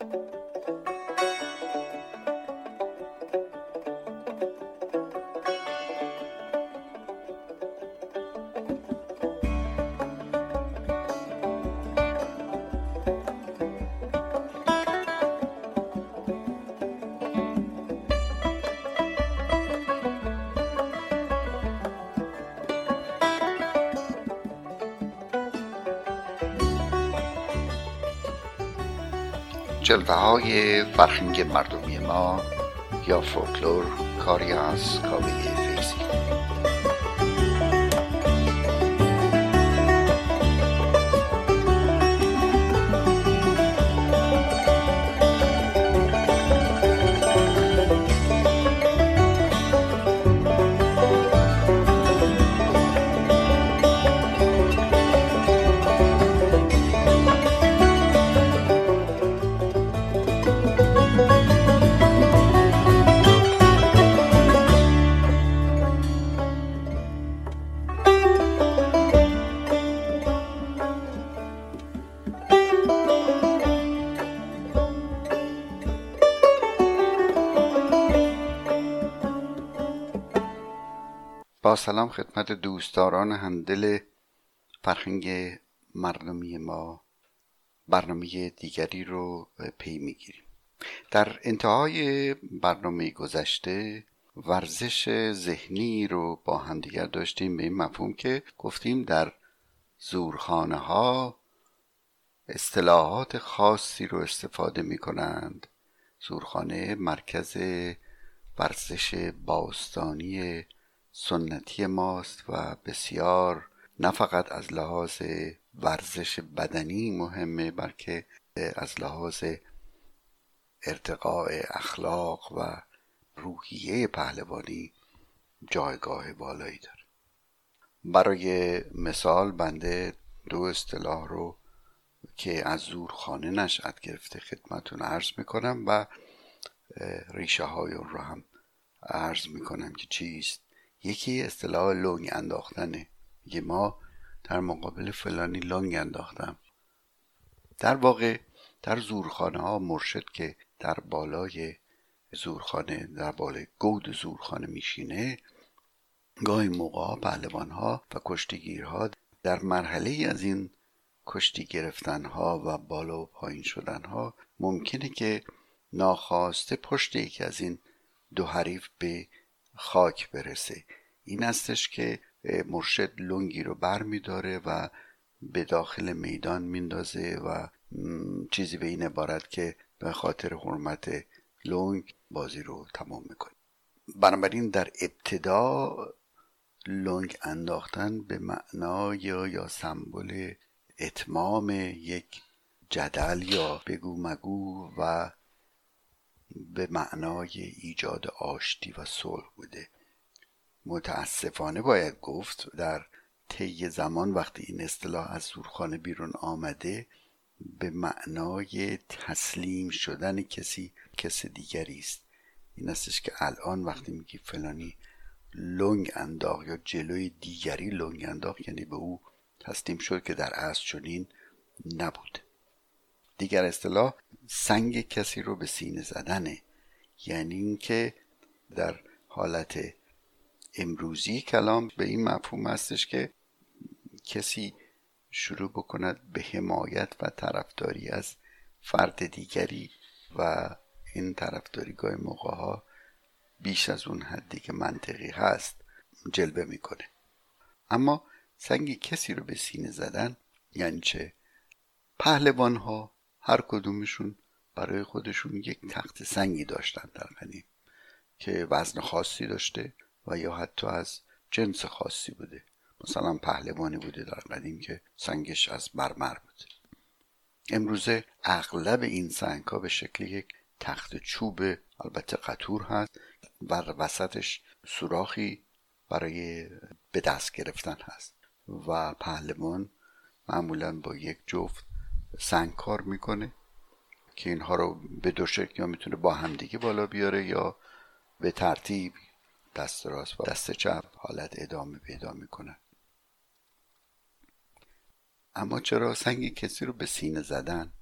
Música جلوه های فرهنگ مردمی ما یا فولکلور کاری از کاوه سلام خدمت دوستداران همدل فرهنگ مردمی ما. برنامه دیگری رو پی می‌گیریم. در انتهای برنامه گذشته ورزش ذهنی رو با همدیگر داشتیم به این مفهوم که گفتیم در زورخانه ها اصطلاحات خاصی رو استفاده می کنند زورخانه مرکز ورزش باستانی سنتی ماست و بسیار نه فقط از لحاظ ورزش بدنی مهمه بلکه از لحاظ ارتقاء اخلاق و روحیه پهلوانی جایگاه بالایی داره. برای مثال بنده دو اصطلاح رو که از زورخانه نشأت گرفته خدمتون عرض می‌کنم و ریشه های اون رو هم عرض می‌کنم که چیست؟ یکی اصطلاح لنگ انداختنه. میگه ما در مقابل فلانی لنگ انداختم. در واقع در زورخانه ها مرشد که در بالای زورخانه در بالای گود زورخانه میشینه گاهی موقع پهلوان ها و کشتیگیرها در مرحله از این کشتی گرفتن ها و بالا و پایین شدن ها ممکنه که ناخواسته پشت یکی از این دو حریف به خاک برسه. این استش که مرشد لنگی رو بر میداره و به داخل میدان میندازه و چیزی به این عبارت که به خاطر حرمت لنگ بازی رو تمام می‌کنه. بنابراین در ابتدا لنگ انداختن به معنای یا یا سمبل اتمام یک جدل یا بگو مگو و به معنای ایجاد آشتی و صلح بوده. متاسفانه باید گفت در طی زمان وقتی این اصطلاح از زورخانه بیرون آمده به معنای تسلیم شدن کسی کس دیگری است. این استش که الان وقتی میگی فلانی لنگ انداخت یا جلوی دیگری لنگ انداخت یعنی به او تسلیم شد که در اصل چنین نبود. دیگر اصطلاح سنگ کسی رو به سینه زدنه. یعنی اینکه در حالت امروزی کلام به این مفهوم هستش که کسی شروع بکند به حمایت و طرفداری از فرد دیگری و این طرفداری گاه موقع ها بیش از اون حدی که منطقی هست جلوه می‌کنه. اما سنگ کسی رو به سینه زدن یعنی چه؟ پهلوان ها هر کدومشون برای خودشون یک تخت سنگی داشتن در قدیم که وزن خاصی داشته و یا حتی از جنس خاصی بوده. مثلا پهلوانی بوده در قدیم که سنگش از مرمر بود امروزه اغلب این سنگ ها به شکل یک تخت چوب البته قطور هست و وسطش سوراخی برای به دست گرفتن هست. و پهلوان معمولا با یک جفت سنگ کار می‌کنه که اینها رو به دو شکل یا می‌تونه با همدیگه بالا بیاره یا به ترتیب دست راست و دست چپ حالت ادامه پیدا می‌کنه. اما چرا سنگ کسی رو به سینه زدن؟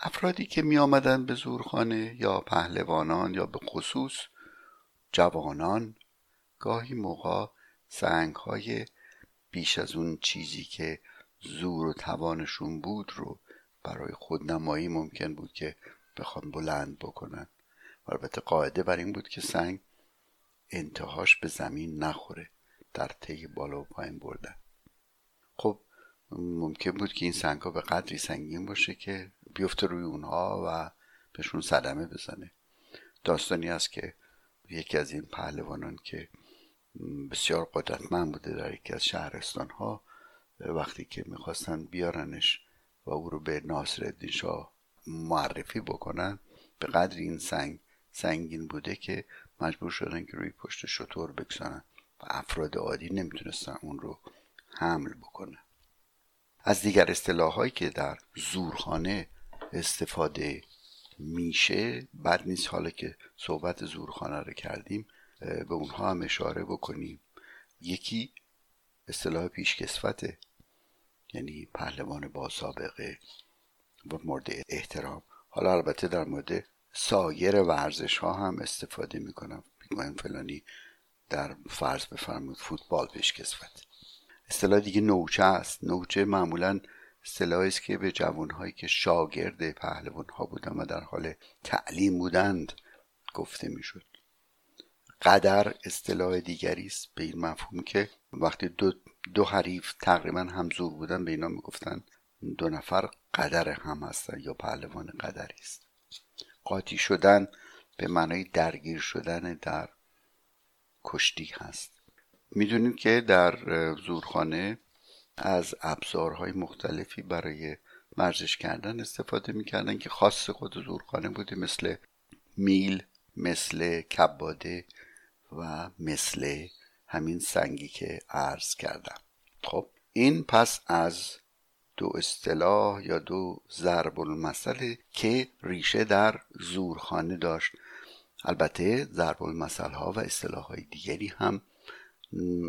افرادی که می آمدن به زورخانه یا پهلوانان یا به خصوص جوانان گاهی موقع سنگ های بیش از اون چیزی که زور و توانشون بود رو برای خودنمایی ممکن بود که بخوان بلند بکنن. و البته قاعده بر این بود که سنگ انتهاش به زمین نخوره در طی بالا و پایین بردن. خب ممکن بود که این سنگ ها به قدری سنگین باشه که بیفته روی اونها و بهشون صدمه بزنه. داستانی است که یکی از این پهلوانان که بسیار قدرتمند بوده در یکی از شهرستان ها وقتی که می‌خواستن بیارنش و او رو به ناصر الدین شاه معرفی بکنن. به قدر این سنگ سنگین بوده که مجبور شدن که روی پشت شطور بگذارن و افراد عادی نمی‌تونستن اون رو حمل بکنن. از دیگر اصطلاحهایی که در زورخانه استفاده میشه بد نیست حالا که صحبت زورخانه رو کردیم به اونها هم اشاره بکنیم. یکی اصطلاح پیشکسوته. یعنی پهلوان با سابقه و مورد احترام. حالا البته در مورد سایر ورزش ها هم استفاده می‌کنم. می‌گویم فلانی در فرض بفرمود فوتبال پیشکسوت اصطلاح دیگه نوچه است. نوچه معمولا اصطلاحی است که به جوانهایی که شاگرد پهلوان ها بودن و در حال تعلیم بودند گفته می‌شد. قدر اصطلاح دیگری است به این مفهوم که وقتی دو, دو حریف تقریبا همزور بودن به اینا می‌گفتن دو نفر قدر هم هستن یا پهلوان قدری است. قاطی شدن به معنای درگیر شدن در کشتی هست. می‌دونیم که در زورخانه از ابزارهای مختلفی برای ورزش کردن استفاده می‌کردن که خاص خود زورخانه بوده مثل میل مثل کباده و مثل همین سنگی که عرض کردم. خب این پس از دو اصطلاح یا دو ضرب المثل که ریشه در زورخانه داشت. البته ضرب المثل ها و اصطلاح های دیگری هم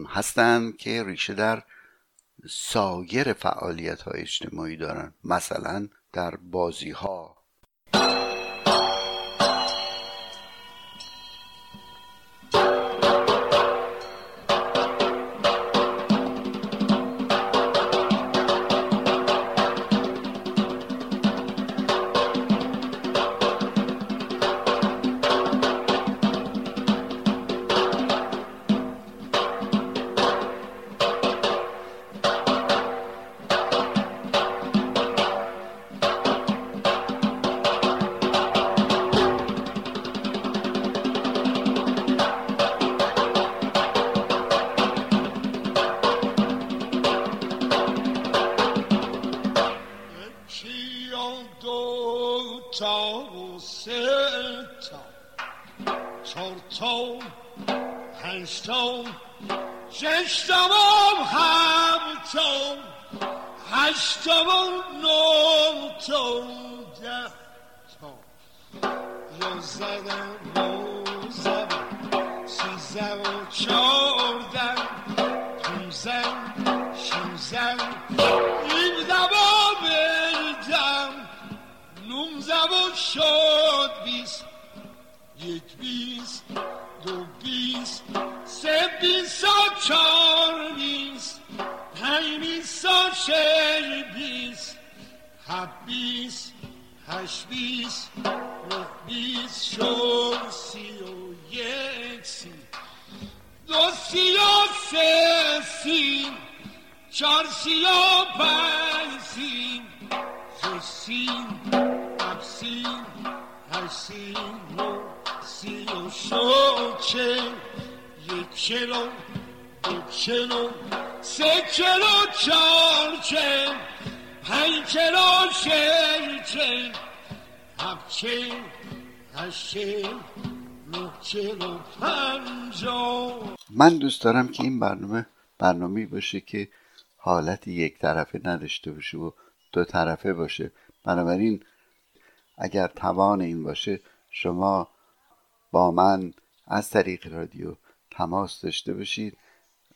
هستند که ریشه در سایر فعالیت های اجتماعی دارن. مثلا در بازی ها هشت بیس نه بیس شو سی و یک سی. دو سی و سه سی. چار سی و پنج سی. دو سی هفت سی. هشت سی نو سی و شو چه یک چلو دو چلو سه چلو چار چه. پنج چلو شش چه. من دوست دارم که این برنامه برنامه باشه که حالت یک طرفه نداشته باشه و دو طرفه باشه. بنابراین اگر توان این باشه شما با من از طریق رادیو تماس داشته باشید.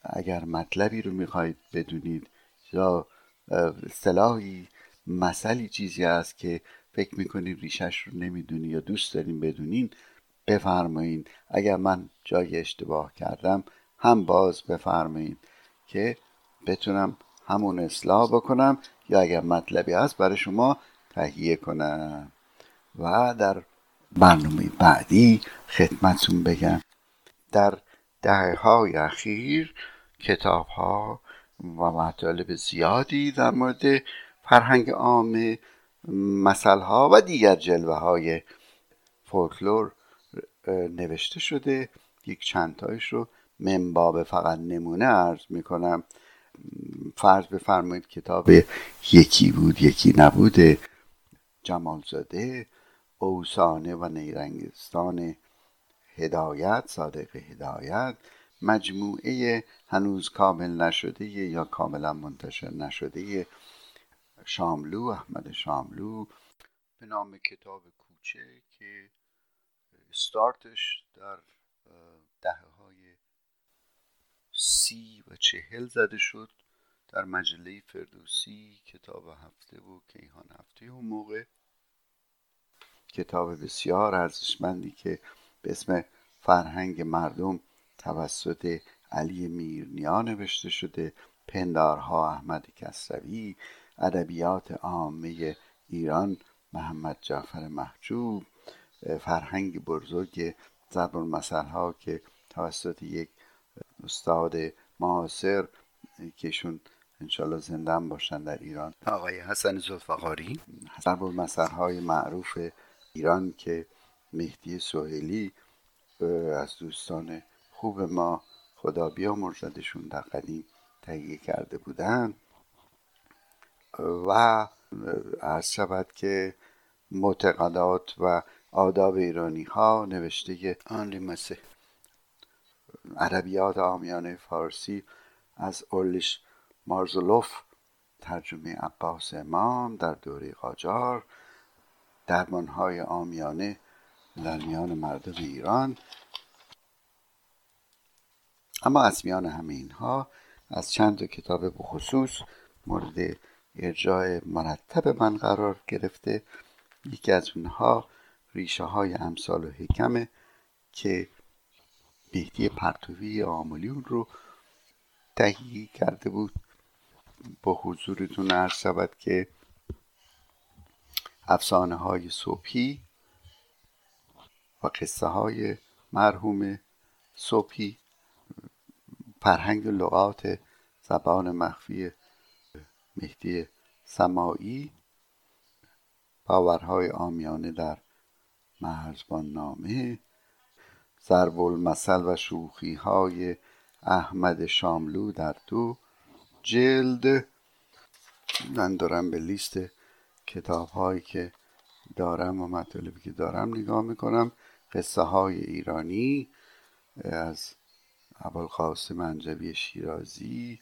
اگر مطلبی رو می‌خواهید بدونید یا اصطلاحی مسئله چیزی است که فکر می‌کنید ریشش رو نمی‌دونی یا دوست دارین بدونین بفرمایین. اگر من جای اشتباه کردم هم باز بفرمایید که بتونم همون اصلاح بکنم یا اگر مطلبی هست برای شما تهیه کنم. و در برنامه بعدی خدمتون بگم. در دهه های اخیر کتاب ها و مطالب زیادی در مورد فرهنگ عامه مسئله ها و دیگر جلوه های فولکلور نوشته شده. یک چندتایش رو منباب فقط نمونه ارز می‌کنم. فرض بفرمایید کتاب یکی بود یکی نبوده جمالزاده اوسانه و نیرنگستان هدایت صادق هدایت. مجموعه هنوز کامل نشده یا کاملا منتشر نشده شاملو احمد شاملو به نام کتاب کوچه که استارتش در دهه های سی و چهل زده شد در مجله فردوسی کتاب هفته و کیهان هفته. اون موقع کتاب بسیار ارزشمندی که به اسم فرهنگ مردم توسط علی میرنیا نوشته شده پندارها احمد کسروی. ادبیات عامه ایران محمد جعفر محجوب فرهنگ بزرگ ضرب المثل ها که توسط یک استاد معاصر کهشون انشالله زنده باشن در ایران. آقای حسن زلفقاری ضرب المثل های معروف ایران که مهدی سوهلی از دوستان خوب ما خدا بیامرزدشون در قدیم تهیه کرده بودن. و عرض شود که معتقدات و آداب ایرانی ها نوشته آنری مسه عربیات آمیانه فارسی از اولش مارزولوف ترجمه عباس امام در دوره قاجار درمانهای آمیانه در میان مردم ایران. اما از میان همه اینها از چند کتاب بخصوص مورد ارجاع مرتب من قرار گرفته. یکی از اونها ریشه های امثال و حکمه که مهدی پرتوی آمولی رو تهیه کرده بود. با حضورتون عرض شود که افسانه های صبحی و قصه های مرحوم صبحی فرهنگ لغات زبان مخفی مهدی سمایی باورهای آمیانه در مرزبان نامه ضرب المثل و شوخی های احمد شاملو در دو جلد. من دارم به لیست کتاب هایی که دارم و مطالبی که دارم نگاه می‌کنم. قصه های ایرانی از ابوالقاسم انجوی شیرازی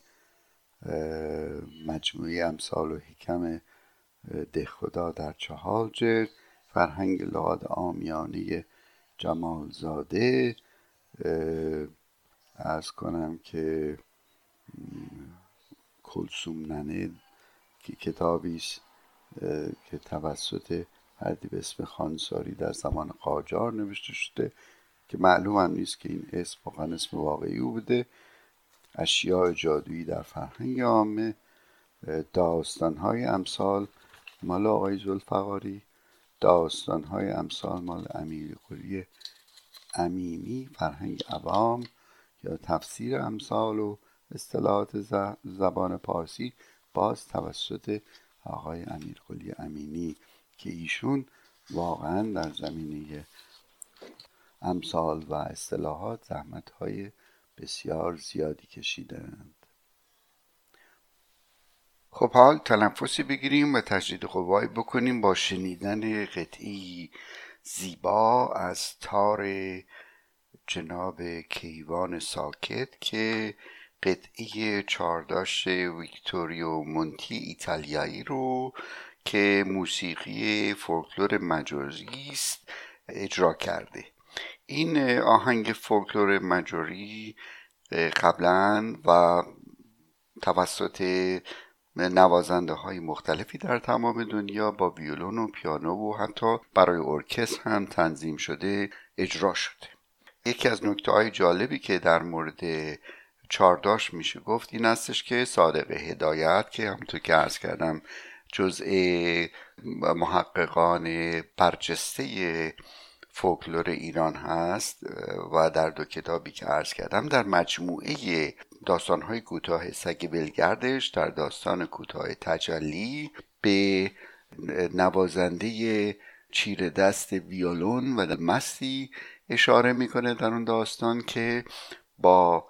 مجموعه امثال و حکم دهخدا در چهار جلد فرهنگ لغات آمیانه جمالزاده. از کنم که کلسوم ننه که کتابی است که توسط فردی به اسم خانساری در زمان قاجار نوشته شده که معلوم هم نیست که این اسم واقعا اسم واقعی او بوده. اشیاء جادویی در فرهنگ عامه داستان های امثال مال آقای زلفقاری داستان های امثال مال امیر قلی امینی فرهنگ عوام یا تفسیر امثال و اصطلاحات زبان پارسی باز توسط آقای امیرقلی امینی که ایشون واقعا در زمینه امثال و اصطلاحات زحمت های بسیار زیادی کشیدند. خب حال تنفسی بگیریم و تجدید قوای بکنیم با شنیدن قطعی زیبا از تار جناب کیوان ساکت که قطعی چارداش ویکتوریو مونتی ایتالیایی رو که موسیقی فولکلور مجازی است اجرا کرده. این آهنگ فولکلور مجوری قبلا و توسط نوازنده های مختلفی در تمام دنیا با ویولون و پیانو و حتی برای ارکستر هم تنظیم شده اجرا شده. یکی از نکته های جالبی که در مورد چارداش میشه گفت این هستش که صادق هدایت که همونطور که ارز کردم جزء محققان برجسته فولکلور ایران هست و در دو کتابی که عرض کردم در مجموعه داستانهای کوتاه سگ بلگردش در داستان کوتاه تجلی به نوازنده چیر دست ویولون و مستی اشاره می‌کنه در اون داستان که با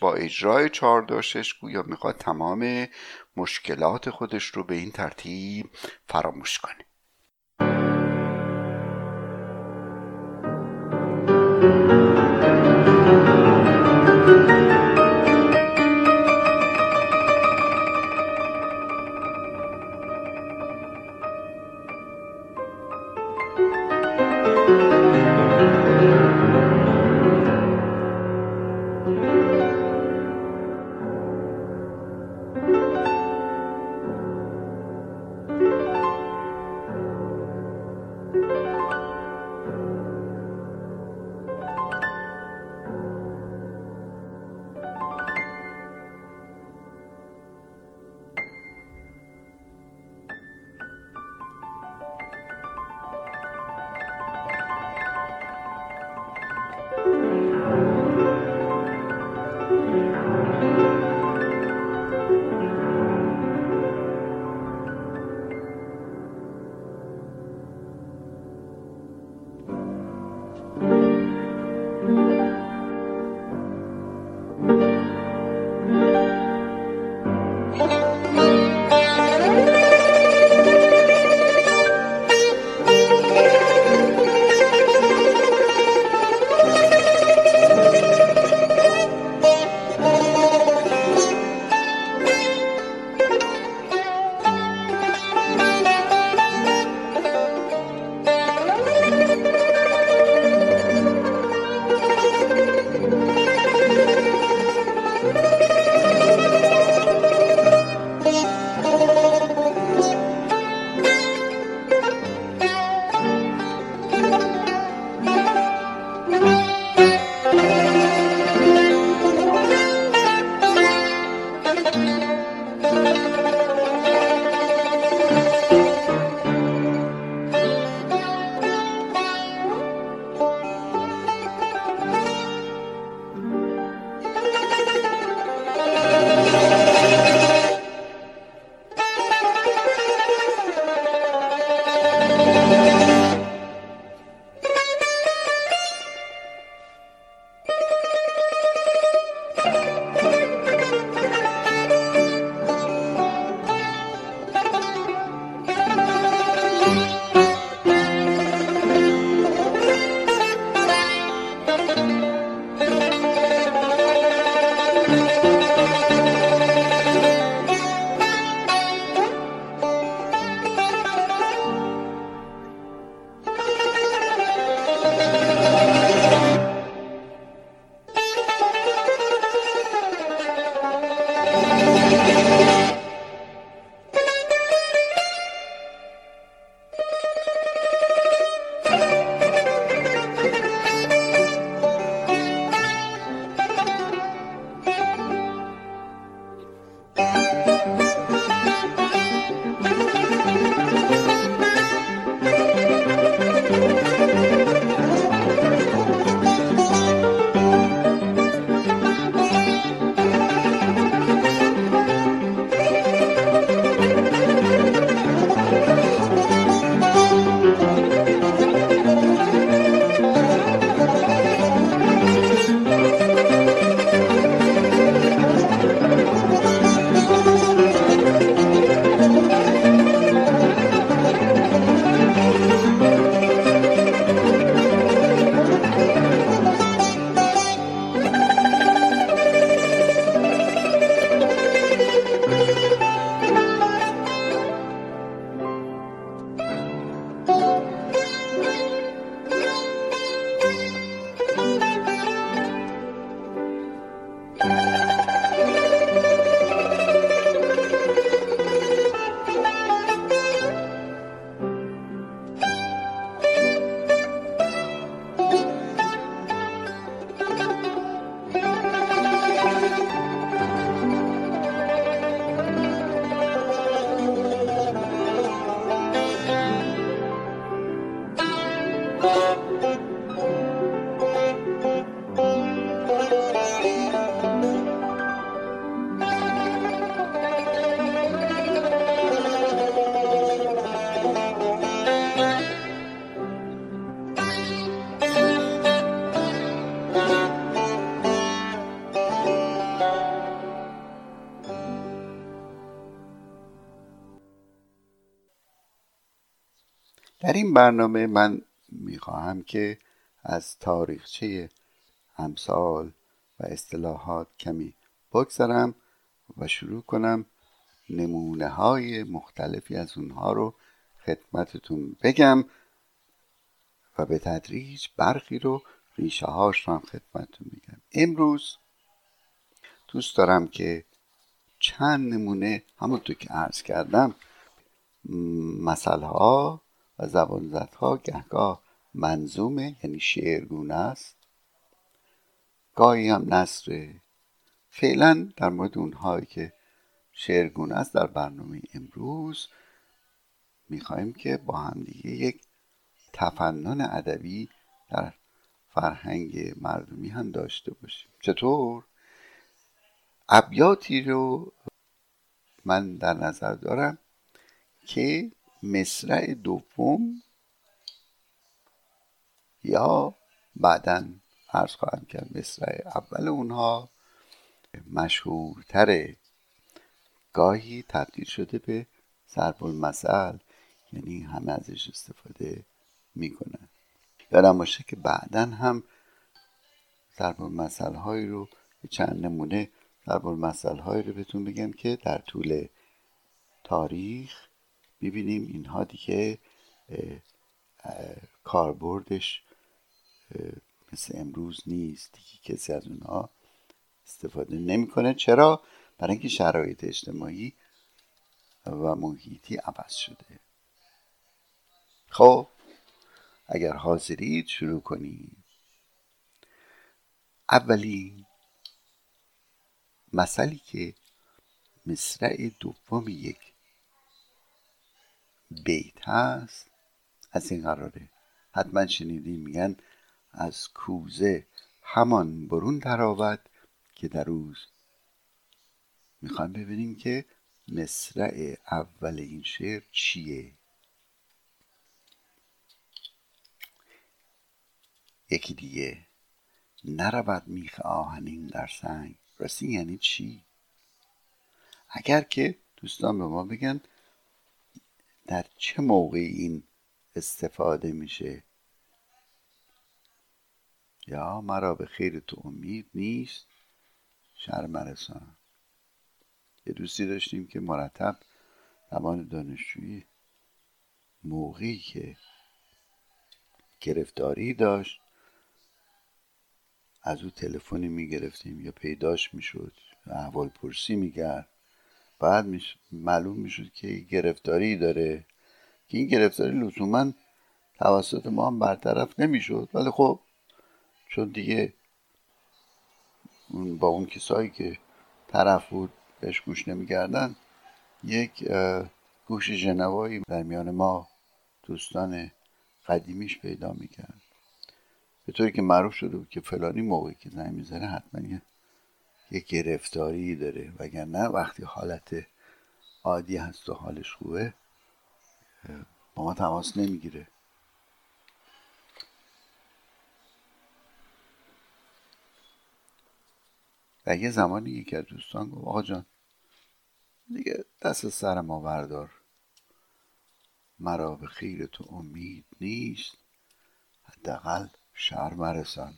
با اجرای چهارداشش گویا می‌خواد تمام مشکلات خودش رو به این ترتیب فراموش کنه. برنامه من می‌خواهم که از تاریخچه امثال و اصطلاحات کمی بگذرم و شروع کنم. نمونه های مختلفی از اونها رو خدمتتون بگم و به تدریج برخی رو ریشه هاش رو هم خدمتتون بگم امروز دوست دارم که چند نمونه همونطور که عرض کردم مسئله ها و زبان ها گهگاه منظومه یعنی شعرگونه است. گاهی هم نصره فعلا در مورد اونهایی که شعرگونه است در برنامه امروز می‌خواهیم که با هم دیگه یک تفنن ادبی در فرهنگ مردمی هم داشته باشیم. چطور؟ ابیاتی رو من در نظر دارم که مصرع دوم یا بعدا عرض خواهم کرد مصرع اول اونها مشهورتره گاهی تبدیل شده به ضرب المثل یعنی همه ازش استفاده می‌کنن. یادم باشه که بعدا هم ضرب المثل هایی رو چند نمونه ضرب المثل هایی رو بهتون بگم که در طول تاریخ می‌بینیم اینها دیگه کاربردش مثل امروز نیست دیگه کسی از اونها استفاده نمی‌کنه. چرا؟ برای اینکه شرایط اجتماعی و محیطی عوض شده. خب اگر حاضرید شروع کنیم. اولی مثلی که مصرع دوم یک بیت هست. از این قراره. حتما شنیدیم میگن از کوزه همان برون درآود که در روز. می‌خوایم ببینیم که مصرع اول این شعر چیه. یکی دیگه. نرود میخ آهنین در سنگ. راستی یعنی چی؟ اگر که دوستان به ما بگن در چه موقعی این استفاده میشه؟ یا مرا به خیر تو امید نیست؟ شرم رسان یه دوستی داشتیم که مرتب زمان دانشجویی موقعی که گرفتاری داشت از او تلفنی می‌گرفتیم یا پیداش می‌شد احوال پرسی می‌کرد. بعد معلوم می‌شد که گرفتاری داره. که این گرفتاری لزوما توسط ما هم برطرف نمی‌شد. ولی خب چون دیگه با اون کسایی که طرف بود بهش گوش نمی‌کردن یک گوش جنوایی در میان ما دوستان قدیمیش پیدا می‌کرد. به طوری که معروف شده بود که فلانی موقعی که زنگ می‌زنه حتما یه, یه گرفتاری داره. وگرنه وقتی حالت عادی هست و حالش خوبه با ما تماس نمی‌گیره. و یه زمانی یکی از دوستان گفت آقا جان دیگه دست سر ما بردار. مرا به خیر تو امید نیست. حداقل شهر مرسان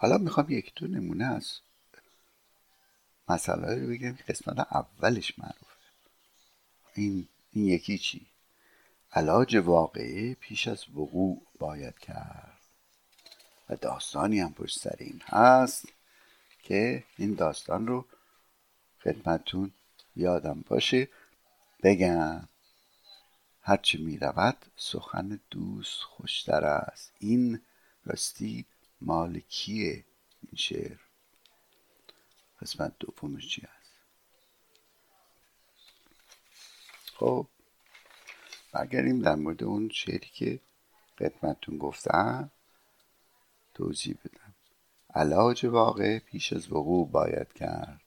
حالا می‌خوام یک دو نمونه از مسئله رو بگم که قسمت اولش معروفه. این, این یکی چی؟ علاج واقعی پیش از وقوع باید کرد. و داستانی هم پشت سر این هست که این داستان رو خدمتون یادم باشه. بگم هرچه می رود سخن دوست خوشتر است. این راستی مال کیه این شعر. قسمت دومش چی هست؟ خب برگردیم در مورد اون شعری که خدمتتون گفتم. توضیح بدم. علاج واقع پیش از وقوع باید کرد.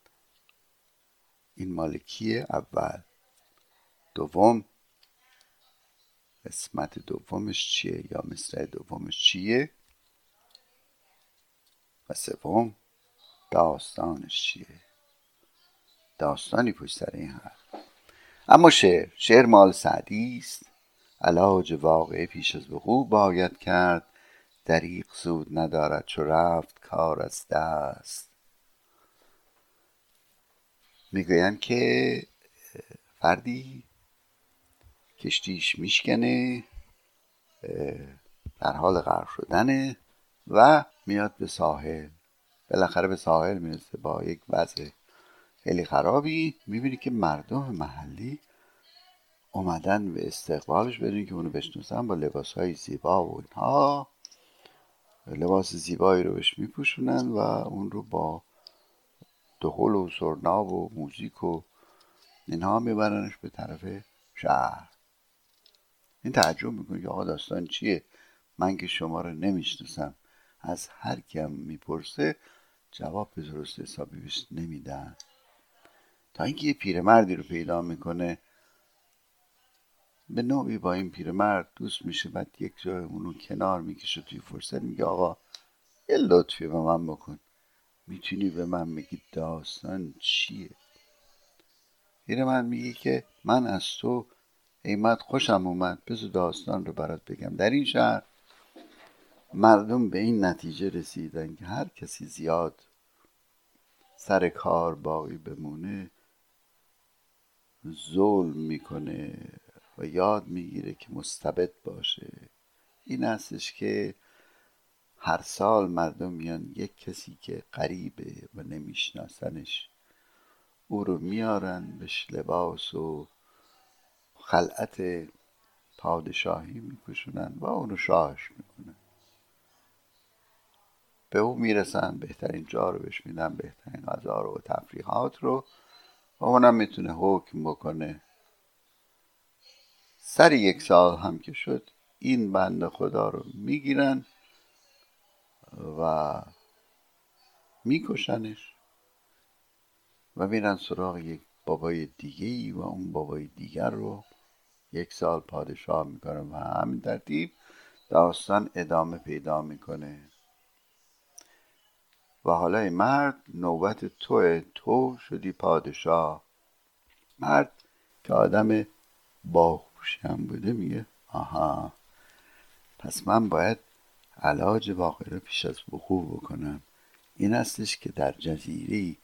این مالکی اول. دوم قسمت دومش چیه یا مصرع دومش چیه؟ سوم داستانش چیه؟ داستانی پشت سر این حرف. اما شعر شعر مال سعدی است. علاج واقعه پیش از وقوع باید کرد. دریق سود ندارد چو رفت کار از دست. می‌گویند که فردی کشتیش میشکنه در حال غرق شدنه. و میاد به ساحل. بالاخره به ساحل می‌رسه با یک وضع خیلی خرابی. می‌بینی که مردم محلی اومدن به استقبالش بدون که اونو بشناسن با لباس های زیبا و اینها. لباس زیبایی رو بهش میپوشونن و اون رو با دخول و سرنا و موزیک و اینها میبرنش به طرف شهر. این تعجب می‌کنه که آقا داستان چیه؟ من که شما رو نمی‌شناسم. از هر کیم می‌پرسه جواب به درست حسابی بهش نمیدن تا اینکه یه پیرمردی رو پیدا می‌کنه. به نوعی با این پیرمرد دوست میشه بعد یک جای اونو کنار می‌کشه توی فرصت میگه آقا یه لطفی به من بکن. می‌تونی به من بگی داستان چیه؟ پیرمرد میگه که من از تو ایمت خوشم اومد. بذار داستان رو برات بگم. در این شهر مردم به این نتیجه رسیدن که هر کسی زیاد سر کار باقی بمونه ظلم می‌کنه و یاد می‌گیره که مستبد باشه. این هستش که هر سال مردم میان یک کسی که غریبه و نمیشناسنش او رو میارن بهش لباس و خلعت پادشاهی میپوشونن و اونو شاهش می‌کنن. به او می‌رسن بهترین جا رو بهش میدن بهترین غذا رو و تفریحات رو. و اونم می‌تونه حکم بکنه. سر یک سال هم که شد این بند خدا رو می‌گیرن و میکشنش و میرن سراغ یک بابای دیگه ای و اون بابای دیگر رو یک سال پادشاه می‌کنه و همین ترتیب داستان ادامه پیدا می‌کنه. و حالا ای مرد نوبت توه تو شدی پادشاه. مرد که آدم باهوشی هم بوده میگه آها. پس من باید علاج واقع رو پیش از وقوع بکنم. این هستش که در جزیره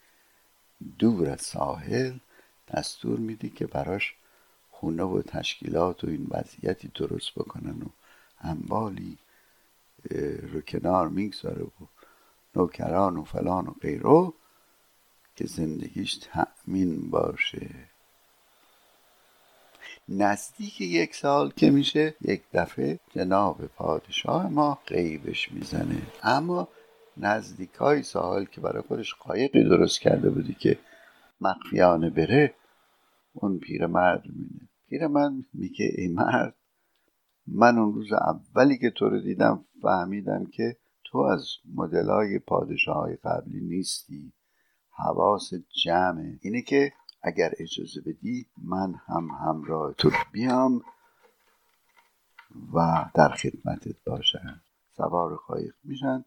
دور از ساحل دستور میده که براش خونه و تشکیلات و این وضعیتی درست بکنن و انبالی رو کنار می‌گذاره و نوکران و فلان و غیره که زندگیش تأمین باشه. نزدیک یک سال که میشه یک دفعه جناب پادشاه ما قیبش می‌زنه. اما نزدیک های سال که برای خودش قایقی درست کرده بودی که مخفیانه بره اون پیرمرد مینه پیرمرد میگه ای مرد من اون روز اولی که تو رو دیدم فهمیدم که تو از مدلای پادشاه قبلی نیستی. حواس جمعه. اینه که اگر اجازه بدی من هم همراه تو بیام و در خدمتت باشم. سوار قایق میشن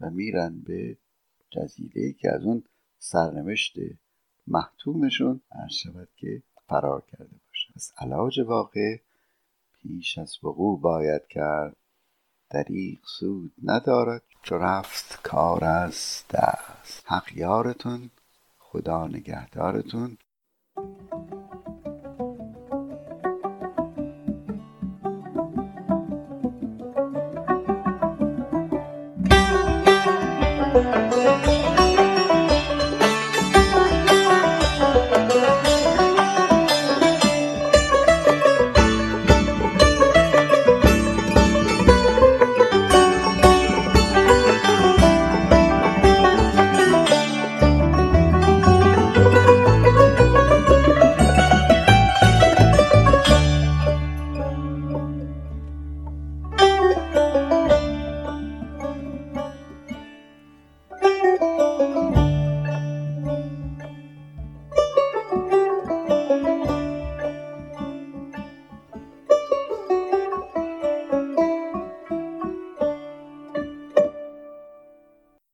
و میرن به جزیره که از اون سرنوشت محتومشون هر شود که فرار کرده باشه از علاج واقع پیش از وقوع باید کرد. دریق سود ندارد چو رفت کار از دست. حق یارتون خدا نگهدارتون.